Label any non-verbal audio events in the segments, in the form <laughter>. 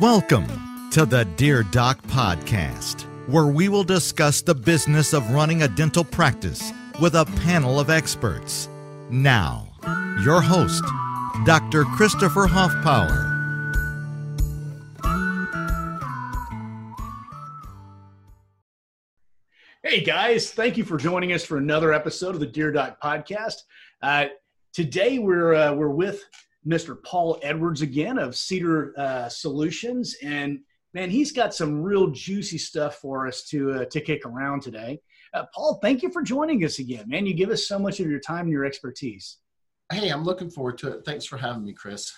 Welcome to the Dear Doc Podcast, where we will discuss the business of running a dental practice with a panel of experts. Now, your host, Dr. Christopher Hoffpower. Hey guys, thank you for joining us for another episode of the Dear Doc Podcast. Uh, today we're uh, we're with Mr. Paul Edwards again of CEDR uh, Solutions, and man, he's got some real juicy stuff for us to uh, to kick around today. Uh, Paul, thank you for joining us again, man. You give us so much of your time and your expertise. Hey, I'm looking forward to it. Thanks for having me, Chris.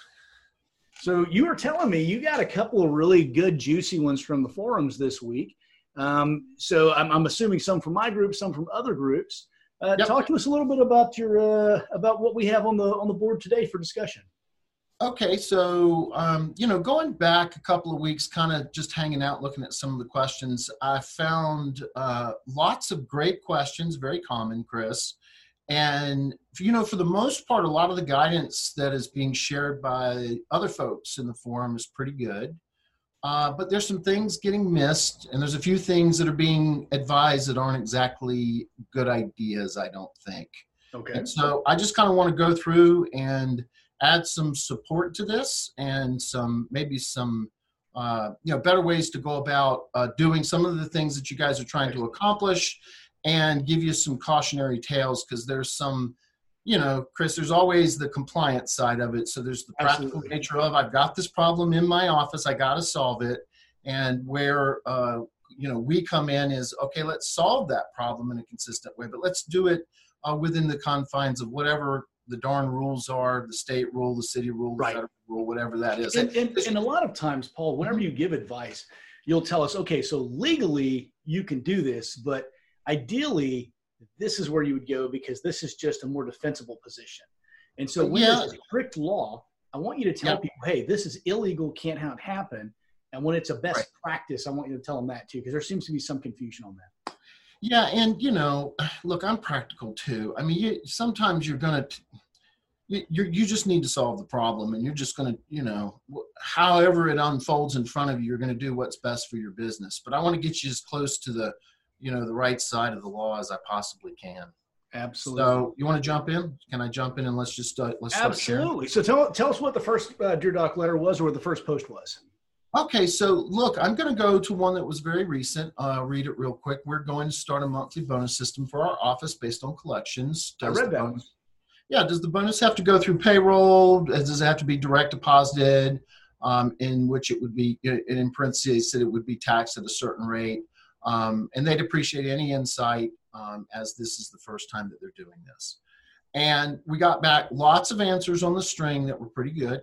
So you were telling me you got a couple of really good, juicy ones from the forums this week. Um, so I'm, I'm, assuming some from my group, some from other groups. Uh, yep. Talk to us a little bit about your uh, about what we have on the on the board today for discussion. Okay, so um, you know, going back a couple of weeks, kind of just hanging out, looking at some of the questions, I found uh, lots of great questions, very common, Chris. And you know, for the most part, a lot of the guidance that is being shared by other folks in the forum is pretty good. Uh, but there's some things getting missed, and there's a few things that are being advised that aren't exactly good ideas. I don't think. Okay. And so I just kind of want to go through and add some support to this and some maybe some uh, you know better ways to go about uh, doing some of the things that you guys are trying to accomplish and give you some cautionary tales because there's some you know chris there's always the compliance side of it so there's the practical Absolutely. nature of i've got this problem in my office i got to solve it and where uh, you know we come in is okay let's solve that problem in a consistent way but let's do it uh, within the confines of whatever the darn rules are the state rule the city rule the right. federal rule whatever that is and, and, and, a lot of times paul whenever you give advice you'll tell us okay so legally you can do this but ideally this is where you would go because this is just a more defensible position and so when yeah. there's a strict law i want you to tell yeah. people hey this is illegal can't have it happen and when it's a best right. practice i want you to tell them that too because there seems to be some confusion on that yeah, and you know, <sighs> look, I'm practical too. I mean, you, sometimes you're gonna, you you just need to solve the problem, and you're just gonna, you know, however it unfolds in front of you, you're gonna do what's best for your business. But I want to get you as close to the, you know, the right side of the law as I possibly can. Absolutely. So you want to jump in? Can I jump in and let's just uh, let's start? absolutely. So tell tell us what the first uh, Dear Doc letter was, or what the first post was. Okay, so look, I'm going to go to one that was very recent. Uh, read it real quick. We're going to start a monthly bonus system for our office based on collections. Does I read that. Bonus, yeah, does the bonus have to go through payroll? Does it have to be direct deposited? Um, in which it would be, in parentheses, said it would be taxed at a certain rate. Um, and they'd appreciate any insight um, as this is the first time that they're doing this. And we got back lots of answers on the string that were pretty good.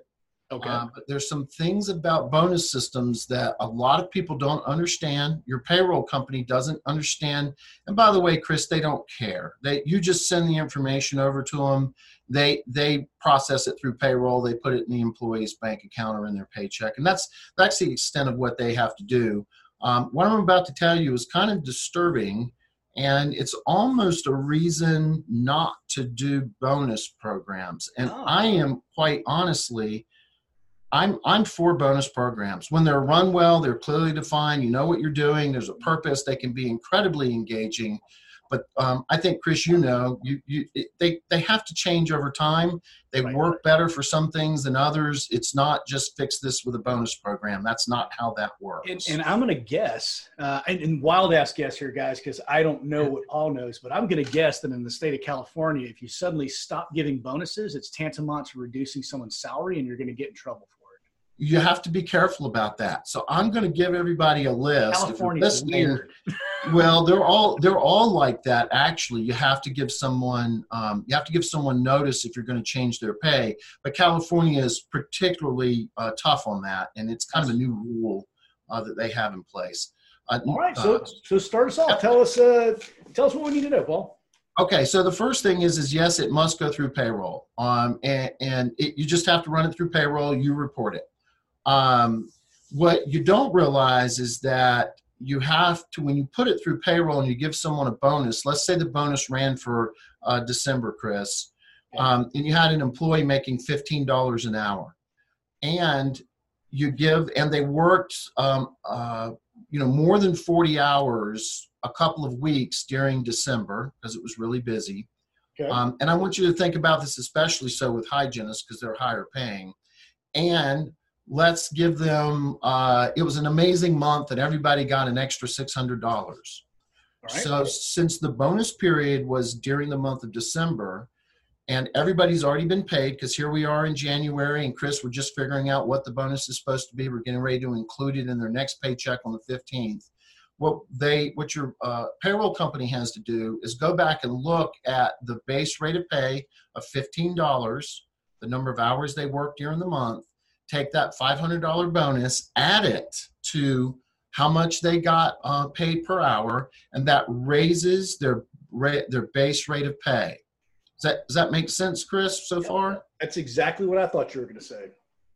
Okay. Uh, but there's some things about bonus systems that a lot of people don't understand. Your payroll company doesn't understand. And by the way, Chris, they don't care. They you just send the information over to them. They they process it through payroll. They put it in the employee's bank account or in their paycheck, and that's that's the extent of what they have to do. Um, what I'm about to tell you is kind of disturbing, and it's almost a reason not to do bonus programs. And oh. I am quite honestly I'm I'm for bonus programs. When they're run well, they're clearly defined. You know what you're doing. There's a purpose. They can be incredibly engaging. But um, I think Chris, you know, you, you they they have to change over time. They right. work better for some things than others. It's not just fix this with a bonus program. That's not how that works. And, and I'm going to guess, uh, and, and wild ass guess here, guys, because I don't know what all knows, but I'm going to guess that in the state of California, if you suddenly stop giving bonuses, it's tantamount to reducing someone's salary, and you're going to get in trouble for you have to be careful about that. So I'm going to give everybody a list. California's weird. well, they're all they're all like that. Actually, you have to give someone um, you have to give someone notice if you're going to change their pay. But California is particularly uh, tough on that, and it's kind of a new rule uh, that they have in place. Uh, all right, so uh, so start us off. Tell us uh, tell us what we need to know, Paul. Okay, so the first thing is is yes, it must go through payroll, um, and, and it, you just have to run it through payroll. You report it. Um, what you don't realize is that you have to, when you put it through payroll and you give someone a bonus, let's say the bonus ran for uh, December, Chris, um, and you had an employee making $15 an hour. And you give, and they worked, um, uh, you know, more than 40 hours a couple of weeks during December because it was really busy. Okay. Um, and I want you to think about this, especially so with hygienists because they're higher paying. And let's give them, uh, it was an amazing month and everybody got an extra $600. Right. So since the bonus period was during the month of December, and everybody's already been paid because here we are in January, and Chris, we're just figuring out what the bonus is supposed to be. We're getting ready to include it in their next paycheck on the 15th. What they, what your uh, payroll company has to do is go back and look at the base rate of pay of $15, the number of hours they worked during the month, take that $500 bonus, add it to how much they got uh, paid per hour, and that raises their rate, their base rate of pay. Does that does that make sense, Chris? So far, that's exactly what I thought you were going to say.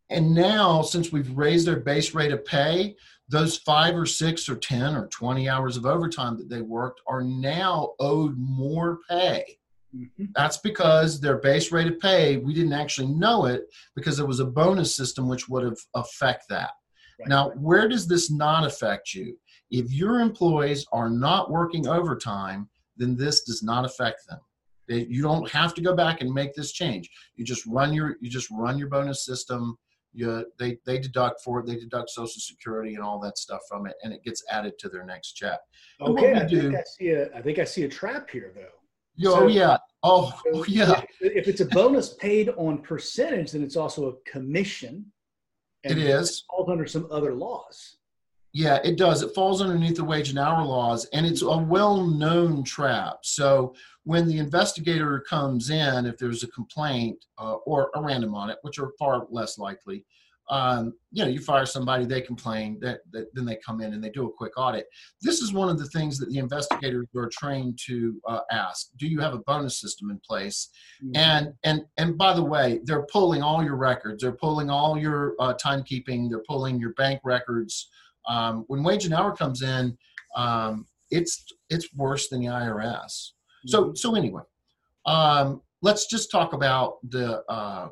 And now, since we've raised their base rate of pay, those five or six or ten or twenty hours of overtime that they worked are now owed more pay. Mm-hmm. That's because their base rate of pay, we didn't actually know it because there was a bonus system which would have affect that. Right. Now, where does this not affect you? If your employees are not working overtime, then this does not affect them. They, you don't have to go back and make this change. You just run your you just run your bonus system. You, they they deduct for it. They deduct Social Security and all that stuff from it, and it gets added to their next check. Okay, I do, think I see a I think I see a trap here though. Yo, so, oh yeah. Oh, so <laughs> yeah. If, if it's a bonus paid on percentage, then it's also a commission it is. It falls under some other laws. Yeah, it does. It falls underneath the wage and hour laws, and it's a well known trap. So when the investigator comes in, if there's a complaint uh, or a random audit, which are far less likely, um, you know, you fire somebody, they complain, that, that, then they come in and they do a quick audit. This is one of the things that the investigators are trained to uh, ask: Do you have a bonus system in place? Mm-hmm. And and and by the way, they're pulling all your records, they're pulling all your uh, timekeeping, they're pulling your bank records. Um, when wage and hour comes in, um, it's it's worse than the IRS. Mm-hmm. So so anyway, um, let's just talk about the uh,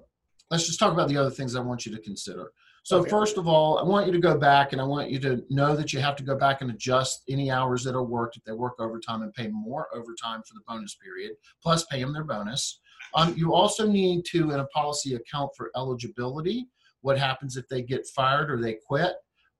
let's just talk about the other things I want you to consider. So okay. first of all, I want you to go back and I want you to know that you have to go back and adjust any hours that are worked if they work overtime and pay more overtime for the bonus period, plus pay them their bonus. Um, you also need to, in a policy, account for eligibility. What happens if they get fired or they quit?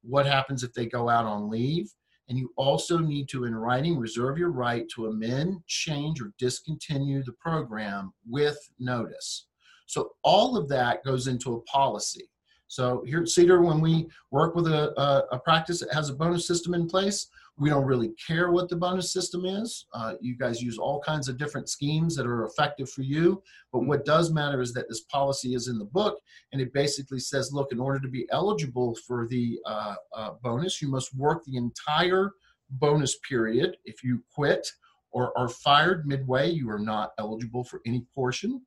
What happens if they go out on leave? And you also need to, in writing, reserve your right to amend, change, or discontinue the program with notice. So all of that goes into a policy. So here at CEDR, when we work with a, a, a practice that has a bonus system in place, we don't really care what the bonus system is. Uh, you guys use all kinds of different schemes that are effective for you. But what does matter is that this policy is in the book, and it basically says, look, in order to be eligible for the uh, uh, bonus, you must work the entire bonus period. If you quit or are fired midway, you are not eligible for any portion.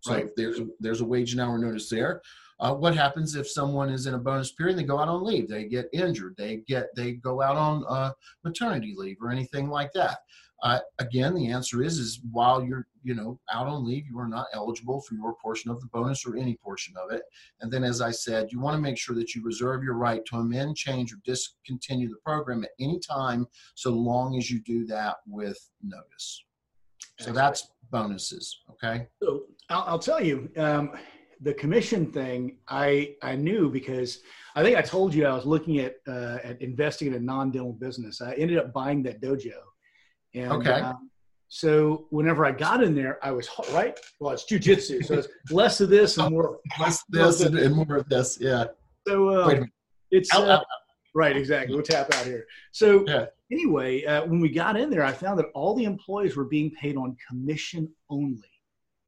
So right. there's a, there's a wage and hour notice there. Uh, what happens if someone is in a bonus period and they go out on leave? They get injured. They get they go out on uh, maternity leave or anything like that. Uh, again, the answer is is while you're you know out on leave, you are not eligible for your portion of the bonus or any portion of it. And then, as I said, you want to make sure that you reserve your right to amend, change, or discontinue the program at any time, so long as you do that with notice. So that's bonuses. Okay. So I'll, I'll tell you, um, the commission thing, I I knew because I think I told you I was looking at uh, at investing in a non-dental business. I ended up buying that dojo. And, okay. Um, so whenever I got in there, I was right. Well, it's jujitsu, so it's less of this and more <laughs> less this and, and, more of this. Yeah. So uh, it's uh, right, exactly. We'll tap out here. So yeah. Anyway, uh, when we got in there, I found that all the employees were being paid on commission only.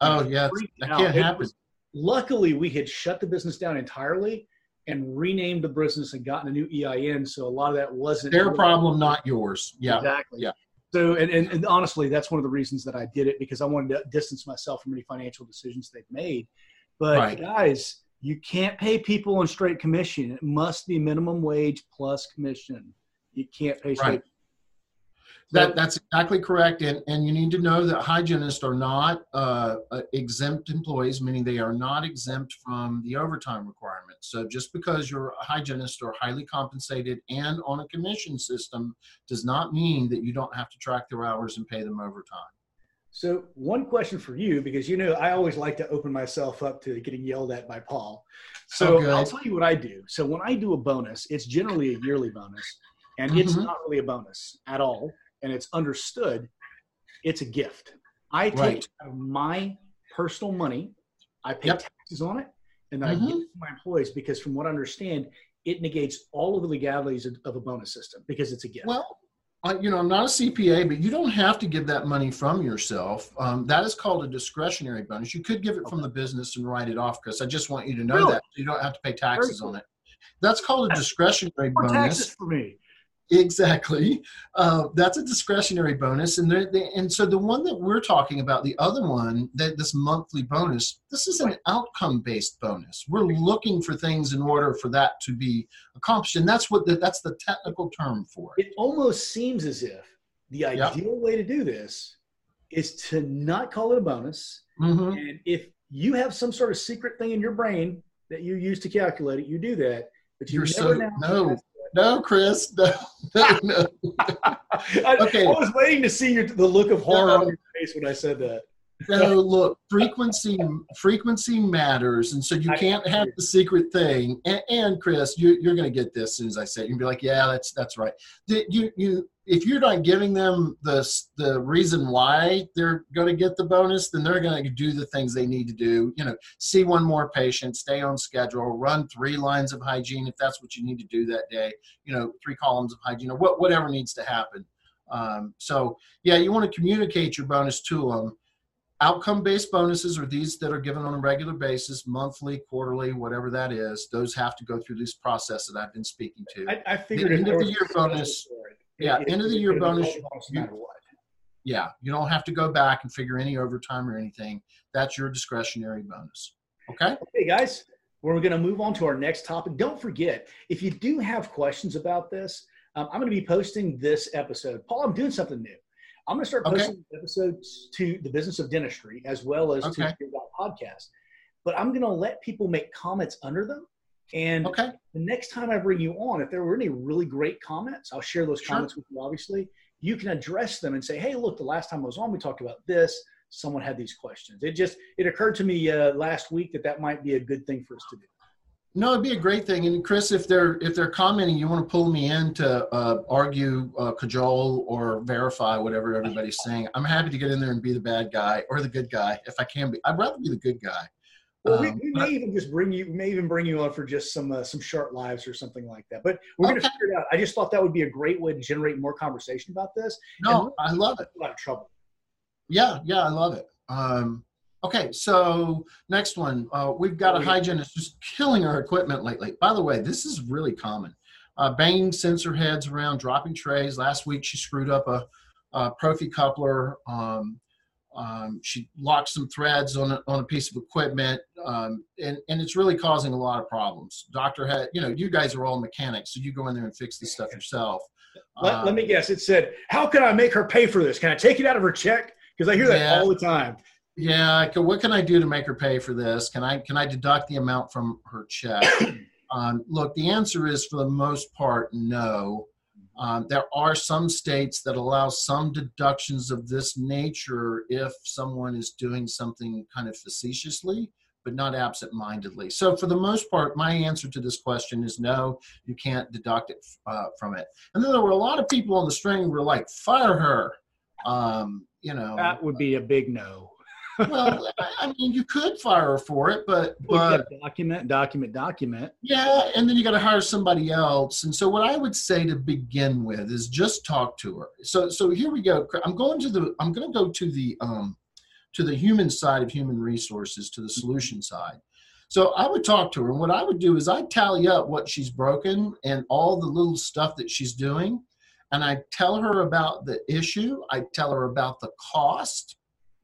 Oh yeah, that can't happen. Was, luckily, we had shut the business down entirely and renamed the business and gotten a new EIN. So a lot of that wasn't their problem, not yours. Yeah, exactly. Yeah. So, and, and, and, honestly, that's one of the reasons that I did it because I wanted to distance myself from any financial decisions they've made. But right. guys, you can't pay people on straight commission. It must be minimum wage plus commission. You can't pay straight. Right. That, that's exactly correct. And, and you need to know that hygienists are not uh, uh, exempt employees, meaning they are not exempt from the overtime requirements. So just because you're a hygienist or highly compensated and on a commission system does not mean that you don't have to track their hours and pay them overtime. So, one question for you, because you know I always like to open myself up to getting yelled at by Paul. So, oh, I'll tell you what I do. So, when I do a bonus, it's generally a yearly bonus, and mm-hmm. it's not really a bonus at all and it's understood, it's a gift. I take right. my personal money, I pay yep. taxes on it, and then mm-hmm. I give it to my employees because, from what I understand, it negates all of the legalities of, a bonus system because it's a gift. Well, uh, you know, I'm not a CPA, but you don't have to give that money from yourself. Um, that is called a discretionary bonus. You could give it okay. from the business and write it off, Chris. I just want you to know really? that so you don't have to pay taxes on it. That's called a discretionary bonus. Taxes for me. Exactly. Uh, that's a discretionary bonus, and they, and so the one that we're talking about, the other one, that this monthly bonus, this is an outcome-based bonus. We're looking for things in order for that to be accomplished, and that's what the, that's the technical term for it. It almost seems as if the ideal yep. way to do this is to not call it a bonus, mm-hmm. and if you have some sort of secret thing in your brain that you use to calculate it, you do that. But you are so no no, Chris, no, no, <laughs> no. okay. I, was waiting to see your, the look of horror no. on your face when I said that. No, look, frequency frequency matters, and so you can't have the secret thing. And, and Chris, you, you're going to get this as soon as I say it. You'll be like, yeah, that's that's right. You you if you're not giving them the the reason why they're going to get the bonus, then they're going to do the things they need to do. You know, see one more patient, stay on schedule, run three lines of hygiene if that's what you need to do that day. You know, three columns of hygiene or what, whatever needs to happen. Um, so yeah, you want to communicate your bonus to them Outcome based bonuses are these that are given on a regular basis, monthly, quarterly, whatever that is. Those have to go through this process that I've been speaking to. I, I figured the end of the year bonus. Yeah, it, end of the year bonus. You, yeah, you don't have to go back and figure any overtime or anything. That's your discretionary bonus. Okay. Okay, guys. We're going to move on to our next topic. Don't forget, if you do have questions about this, um, I'm going to be posting this episode. Paul, I'm doing something new. I'm going to start posting okay. episodes to the business of dentistry as well as okay. to your podcast. But I'm going to let people make comments under them. And okay. the next time I bring you on, if there were any really great comments, I'll share those sure. comments with you, obviously. You can address them and say, hey, look, the last time I was on, we talked about this. Someone had these questions. It just, it occurred to me uh, last week that that might be a good thing for us to do. No, it'd be a great thing. And Chris, if they're if they're commenting, you want to pull me in to uh, argue, uh, cajole, or verify whatever everybody's saying. I'm happy to get in there and be the bad guy or the good guy if I can be. I'd rather be the good guy. Well, um, we, we, may even just bring you, we may even bring you on for just some uh, some short lives or something like that. But we're okay. going to figure it out. I just thought that would be a great way to generate more conversation about this. No, I love it. A lot of trouble. Yeah, yeah, I love it. Um, Okay, so next one. Uh, we've got a hygienist just killing our equipment lately. By the way, this is really common. Uh, banging sensor heads around, dropping trays. Last week she screwed up a, a Prophy coupler. Um, um, she locked some threads on a, on a piece of equipment, um, and, and it's really causing a lot of problems. Doctor had, you know, you guys are all mechanics, so you go in there and fix this stuff yourself. Let, let me guess. It said, "How can I make her pay for this? Can I take it out of her check?" Because I hear that yeah. all the time yeah what can i do to make her pay for this? Can i can i deduct the amount from her check? <coughs> Um, look the answer is for the most part no. Um, there are some states that allow some deductions of this nature if someone is doing something kind of facetiously but not absent-mindedly. So for the most part my answer to this question is no you can't deduct it uh, from it. And then there were a lot of people on the string who were like fire her. Um, you know. That would be a big no well, I mean, you could fire her for it, but but document, document, document. Yeah, and then you got to hire somebody else. And so, what I would say to begin with is just talk to her. So, so here we go. I'm going to the. I'm going to go to the um, to the human side of human resources, to the solution side. So I would talk to her, and what I would do is I'd tally up what she's broken and all the little stuff that she's doing, and I tell her about the issue. I tell her about the cost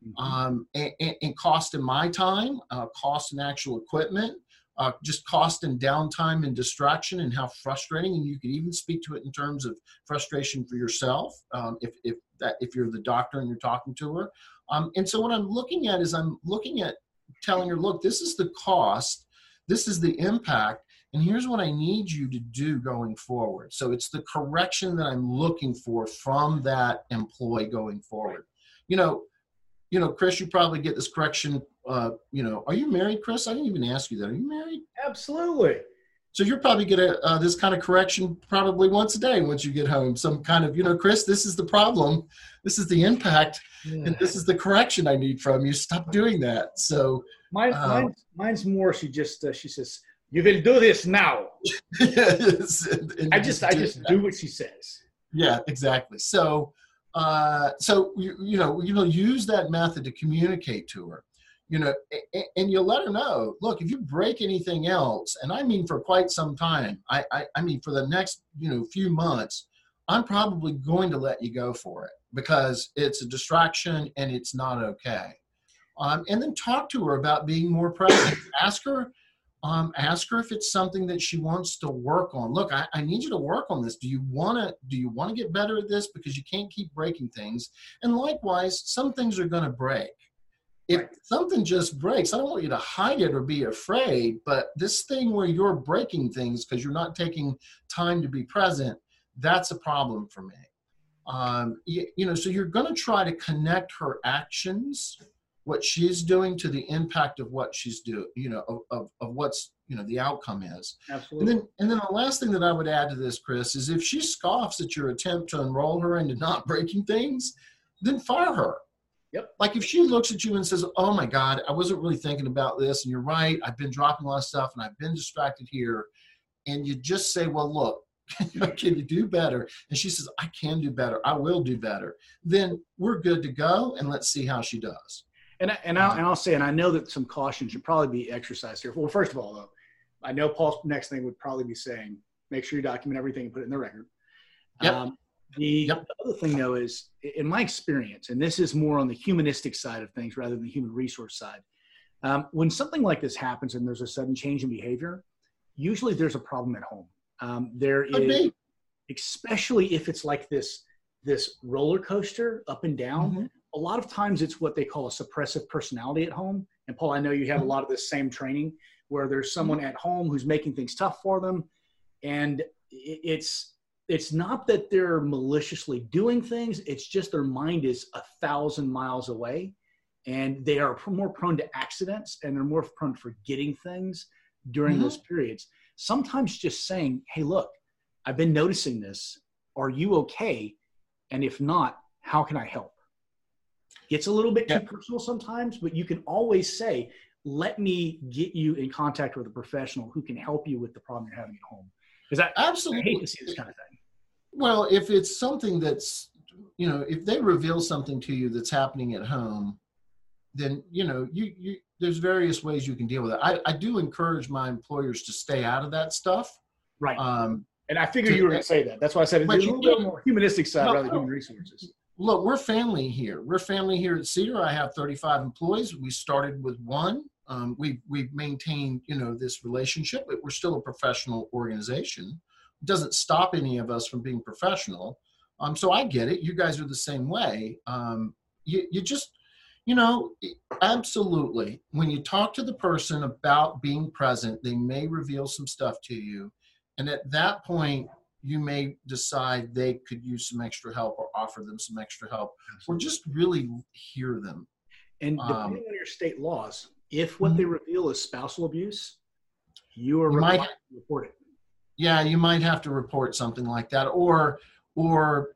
mm-hmm. um, and, and, cost in my time, uh, cost in actual equipment, uh, just cost and downtime and distraction and how frustrating and you could even speak to it in terms of frustration for yourself um, if, if that if you're the doctor and you're talking to her. Um, and so what i'm looking at is i'm looking at telling her look this is the cost this is the impact and here's what i need you to do going forward. So it's the correction that i'm looking for from that employee going forward. You know you know chris you probably get this correction uh, you know, are you married, Chris? I didn't even ask you that. Are you married? Absolutely. So you're probably get a, uh, this kind of correction probably once a day once you get home. Some kind of, you know, Chris, this is the problem. This is the impact, and this is the correction I need from you. Stop doing that. So mine, um, mine's, mine's more. She just uh, she says, "You will do this now." <laughs> yes, and, I just I just do what she says. Yeah, exactly. So, uh, so you, you know you know use that method to communicate to her you know, and you let her know, look, if you break anything else, and I mean for quite some time, I, I, I mean for the next, you know, few months, I'm probably going to let you go for it because it's a distraction and it's not okay. Um, and then talk to her about being more present. ask her, um, ask her if it's something that she wants to work on. Look, I, I need you to work on this. Do you want to? Do you want to get better at this? Because you can't keep breaking things. And likewise, some things are going to break if right. something just breaks, I don't want you to hide it or be afraid, but this thing where you're breaking things because you're not taking time to be present, that's a problem for me. Um, you, you, know, so you're going to try to connect her actions, what she's doing, to the impact of what she's doing, you know, of, of, of what's, you know, the outcome is. Absolutely. And then, and then the last thing that I would add to this, Chris, is if she scoffs at your attempt to enroll her into not breaking things, then fire her Yep. Like if she looks at you and says, "Oh my God, I wasn't really thinking about this," and you're right, I've been dropping a lot of stuff and I've been distracted here, and you just say, "Well, look, <laughs> can you do better?" And she says, "I can do better. I will do better." Then we're good to go, and let's see how she does. And I, and I'll, and I'll say, and I know that some caution should probably be exercised here. Well, first of all, though, I know Paul's next thing would probably be saying, make sure you document everything and put it in the record. Yep. Um, the, yep. the, other thing, though, is in my experience, and this is more on the humanistic side of things rather than the human resource side. Um, when something like this happens and there's a sudden change in behavior, usually there's a problem at home. Um, there is, especially if it's like this this roller coaster up and down. Mm-hmm. A lot of times, it's what they call a suppressive personality at home. And Paul, I know you have a lot of this same training where there's someone mm-hmm. at home who's making things tough for them, and it's it's not that they're maliciously doing things. It's just their mind is a thousand miles away. And they are more prone to accidents and they're more prone to forgetting things during mm-hmm. those periods. Sometimes just saying hey look i've been noticing this. Are you okay? And if not how can i help it's a little bit too personal sometimes but you can always say let me get you in contact with a professional who can help you with the problem you're having at home because I, absolutely I hate to see this kind of thing well, if it's something that's, you know, if they reveal something to you that's happening at home, then you know, you you there's various ways you can deal with it. I, I do encourage my employers to stay out of that stuff. Right. Um, and I figured to, you were going to say that. That's why I said it's a little bit more humanistic side no, rather than human resources. Look, we're family here. We're family here at CEDR. I have 35 employees. We started with one. Um, we we've maintained, you know, this relationship, but we're still a professional organization doesn't stop any of us from being professional. Um, so I get it. You guys are the same way. Um, you, you just, you know, absolutely. When you talk to the person about being present, they may reveal some stuff to you. And at that point, you may decide they could use some extra help or offer them some extra help or just really hear them. And depending um, on your state laws, if what mm-hmm. they reveal is spousal abuse, you are you might, to report it yeah, you might have to report something like that, or or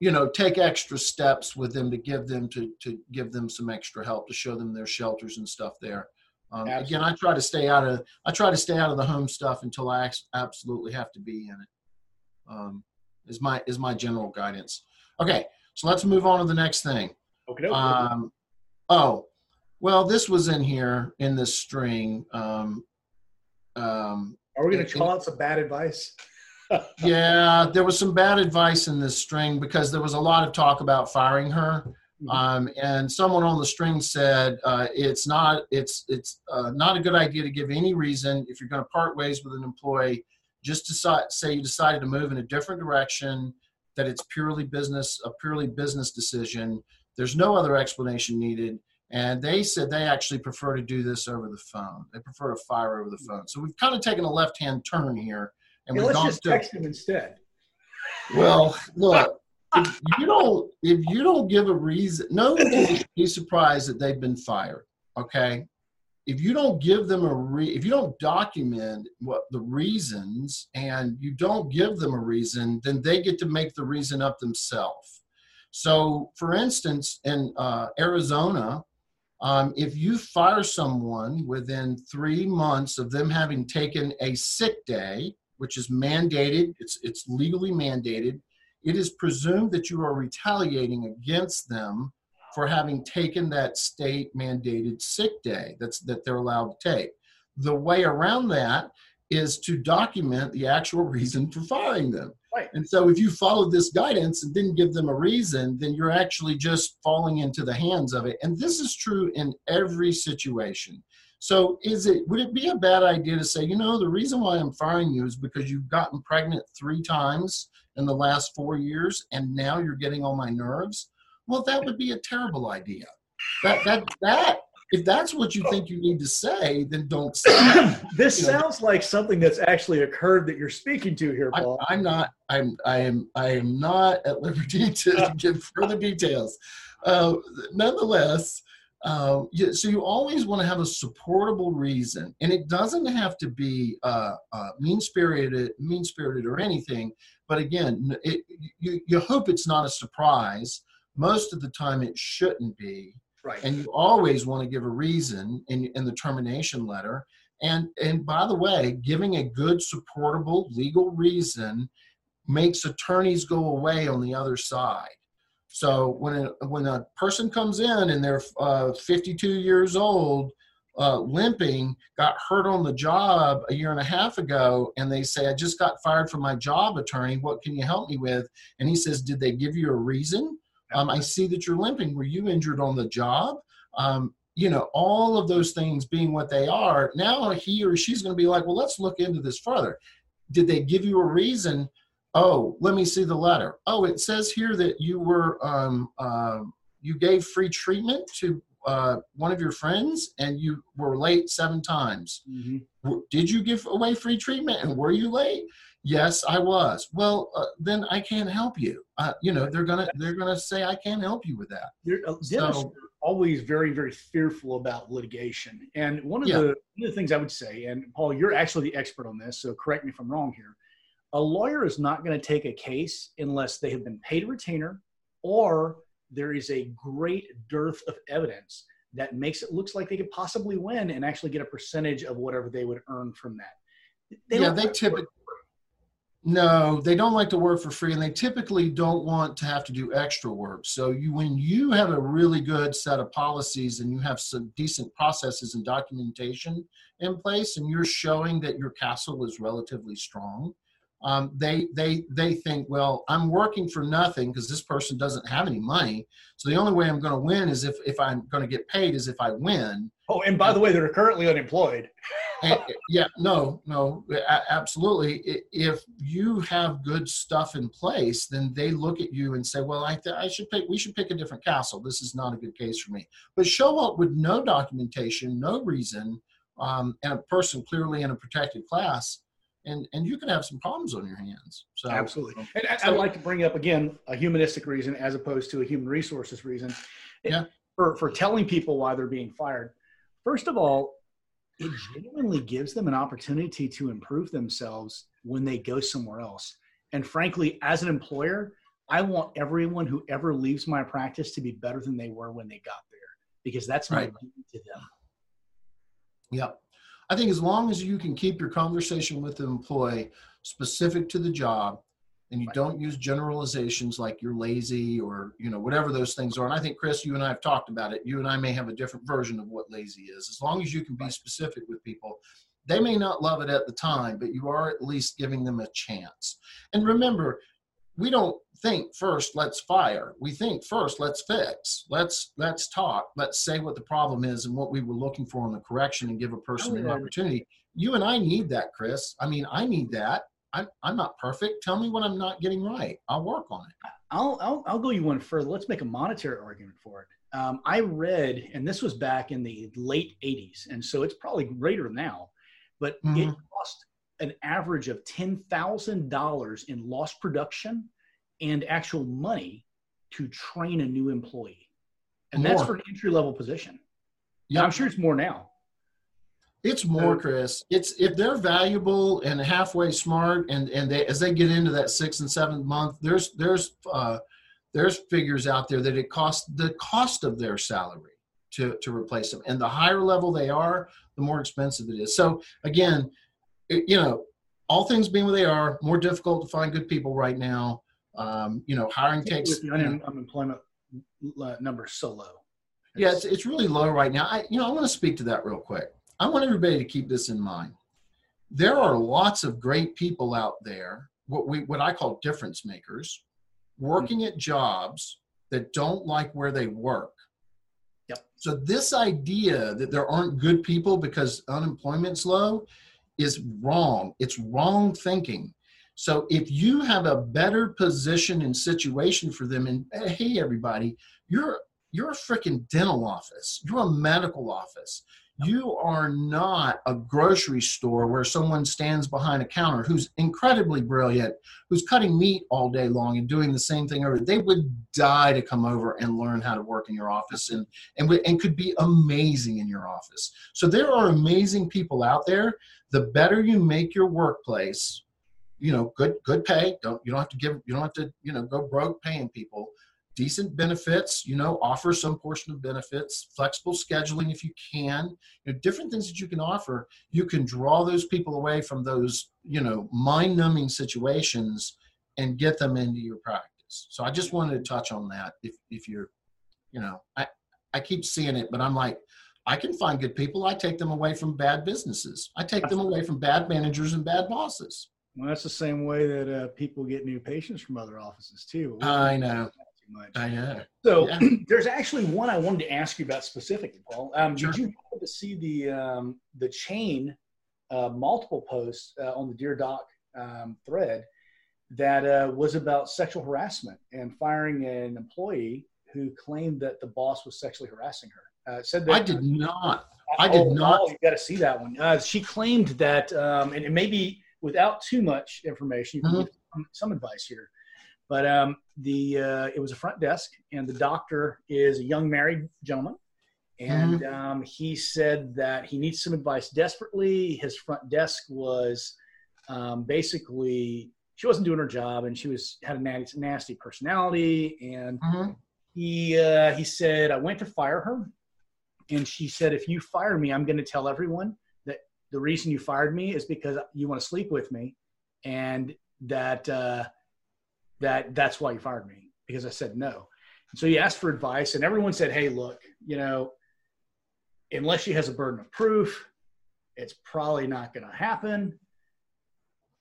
you know take extra steps with them to give them to to give them some extra help to show them their shelters and stuff there. Um, again, I try to stay out of I try to stay out of the home stuff until I absolutely have to be in it. Um, is my is my general guidance. Okay, so let's move on to the next thing. Okay. Um, oh, well, this was in here in this string. Um, um, are we going to call out some bad advice? <laughs> yeah, there was some bad advice in this string because there was a lot of talk about firing her. Mm-hmm. Um, and someone on the string said uh, it's not it's it's uh, not a good idea to give any reason if you're going to part ways with an employee. Just decide, say you decided to move in a different direction, that it's purely business a purely business decision. There's no other explanation needed. And they said they actually prefer to do this over the phone. They prefer to fire over the phone. So we've kind of taken a left hand turn here, and hey, we've let's gone just to, text him instead. Well, look, if you don't if you don't give a reason, no one will be surprised that they've been fired. Okay, if you don't give them a re, if you don't document what the reasons and you don't give them a reason, then they get to make the reason up themselves. So, for instance, in uh, Arizona, um, if you fire someone within three months of them having taken a sick day, which is mandated, it's, it's legally mandated, it is presumed that you are retaliating against them for having taken that state mandated sick day that's that they're allowed to take. The way around that is to document the actual <laughs> reason for firing them. Right. And so if you follow this guidance and didn't give them a reason, then you're actually just falling into the hands of it. And this is true in every situation. So is it would it be a bad idea to say, you know, the reason why I'm firing you is because you've gotten pregnant 3 times in the last 4 years and now you're getting on my nerves? Well, that would be a terrible idea. That that that if that's what you think you need to say, then don't say. It. <clears throat> this You know, sounds like something that's actually occurred that you're speaking to here, I, Paul. I'm not. I'm. I am. I am not at liberty <laughs> to <laughs> give further details. Uh, nonetheless, uh, you, so you always want to have a supportable reason, and it doesn't have to be uh, uh, mean spirited, mean spirited, or anything. But again, it, you you hope it's not a surprise. Most of the time, it shouldn't be. Right. and you always want to give a reason in, in the termination letter. And and by the way giving a good supportable legal reason makes attorneys go away on the other side. So when a, when a person comes in and they're uh, 52 years old uh, limping got hurt on the job a year and a half ago and they say i just got fired from my job attorney. What can you help me with? And he says did they give you a reason um, I see that you're limping. Were you injured on the job? Um, you know, all of those things being what they are, now he or she's going to be like, well, let's look into this further. Did they give you a reason? Oh, let me see the letter. Oh, it says here that you were, um, uh, you gave free treatment to uh, one of your friends and you were late seven times. Mhm. Did you give away free treatment and were you late? Yes, I was. Well, uh, then I can't help you. Uh, you know, they're gonna they're gonna say I can't help you with that. You're, uh, dentists So- are always very, very fearful about litigation. And one of Yeah. the one of the things I would say, and Paul, you're actually the expert on this, so correct me if I'm wrong here. A lawyer is not going to take a case unless they have been paid a retainer or there is a great dearth of evidence that makes it looks like they could possibly win and actually get a percentage of whatever they would earn from that. yeah, they typically no, they don't like to work for free, and they typically don't want to have to do extra work. So you, when you have a really good set of policies and you have some decent processes and documentation in place, and you're showing that your castle is relatively strong, um, they they they think, well, I'm working for nothing because this person doesn't have any money. So the only way I'm going to win is if if I'm going to get paid is if I win. Oh, and by the way, they're currently unemployed. <laughs> And- yeah, no, no, absolutely. If you have good stuff in place, then they look at you and say, "Well, I, th- I should pick. We should pick a different castle. This is not a good case for me." But show up with no documentation, no reason, um, and a person clearly in a protected class, and and you can have some problems on your hands. So Absolutely. And I- So- I'd like to bring up again a humanistic reason as opposed to a human resources reason. Yeah. For, for telling people why they're being fired. First of all, it genuinely gives them an opportunity to improve themselves when they go somewhere else. And frankly, as an employer, I want everyone who ever leaves my practice to be better than they were when they got there because that's my Right. duty to them. Yep. I think as long as you can keep your conversation with the employee specific to the job and you Right. don't use generalizations like you're lazy or you know whatever those things are. And i think chris you and i have talked about it. You and i may have a different version of what lazy is. As long as you can be specific with people they may not love it at the time but you are at least giving them a chance. And remember we don't think first let's fire. We think first let's fix. Let's let's talk. Let's say what the problem is and what we were looking for in the correction and give a person an opportunity. You and i need that chris. I mean i need that I'm, I'm not perfect tell me what i'm not getting right i'll work on it I'll, I'll, I'll go you one further let's make a monetary argument for it um, i read and this was back in the late 80s and so it's probably greater now but mm-hmm. it cost an average of $10,000 in lost production and actual money to train a new employee. And more. that's for an entry level position. Yeah, I'm sure it's more now. It's more, Chris. It's if they're valuable and halfway smart, and and they as they get into that sixth and seventh month, there's there's uh, there's figures out there that it costs the cost of their salary to to replace them, and the higher level they are, the more expensive it is. So again, you know, all things being what they are, more difficult to find good people right now. Um, you know, hiring takes the un- unemployment number so low. It's, yeah, it's, it's really low right now. I, you know, I want to speak to that real quick. I want everybody to keep this in mind. There are lots of great people out there, what we what I call difference makers, working at jobs that don't like where they work. Yep. So this idea that there aren't good people because unemployment's low is wrong. It's wrong thinking. So if you have a better position and situation for them, and hey, everybody, you're you're a freaking dental office. You're a medical office. You are not a grocery store where someone stands behind a counter who's incredibly brilliant, who's cutting meat all day long and doing the same thing over. They would die to come over and learn how to work in your office and and and could be amazing in your office. So there are amazing people out there. The better you make your workplace, you know, good good pay. Don't you don't have to give you don't have to you know go broke paying people decent benefits, you know, offer some portion of benefits, flexible scheduling if you can, you know, different things that you can offer, you can draw those people away from those, you know, mind numbing situations and get them into your practice. So I just wanted to touch on that if, if you're, you know, I, I keep seeing it, but I'm like, I can find good people. I take them away from bad businesses. I take them away from bad managers and bad bosses. Well, that's the same way that uh, people get new patients from other offices too. I know much. I know. So yeah. <clears throat> there's actually one I wanted to ask you about specifically, Paul. Um, sure. Did you happen to see the um, the chain uh, multiple posts uh, on the Dear Doc um, thread that uh, was about sexual harassment and firing an employee who claimed that the boss was sexually harassing her? Uh, said that I did not. I did oh, not. Oh, you got to see that one. Uh, she claimed that, um, and it may be without too much information, you can mm-hmm. give some, some advice here but um, the uh, it was a front desk, and the doctor is a young married gentleman, and mm-hmm. um, he said that he needs some advice desperately. His front desk was um, basically she wasn't doing her job, and she was had a nasty, nasty personality, and mm-hmm. he uh, he said I went to fire her, and she said if you fire me, I'm going to tell everyone that the reason you fired me is because you want to sleep with me, and that. Uh, that that's why you fired me because I said no. And so he asked for advice, and everyone said, "Hey, look, you know, unless she has a burden of proof, it's probably not going to happen.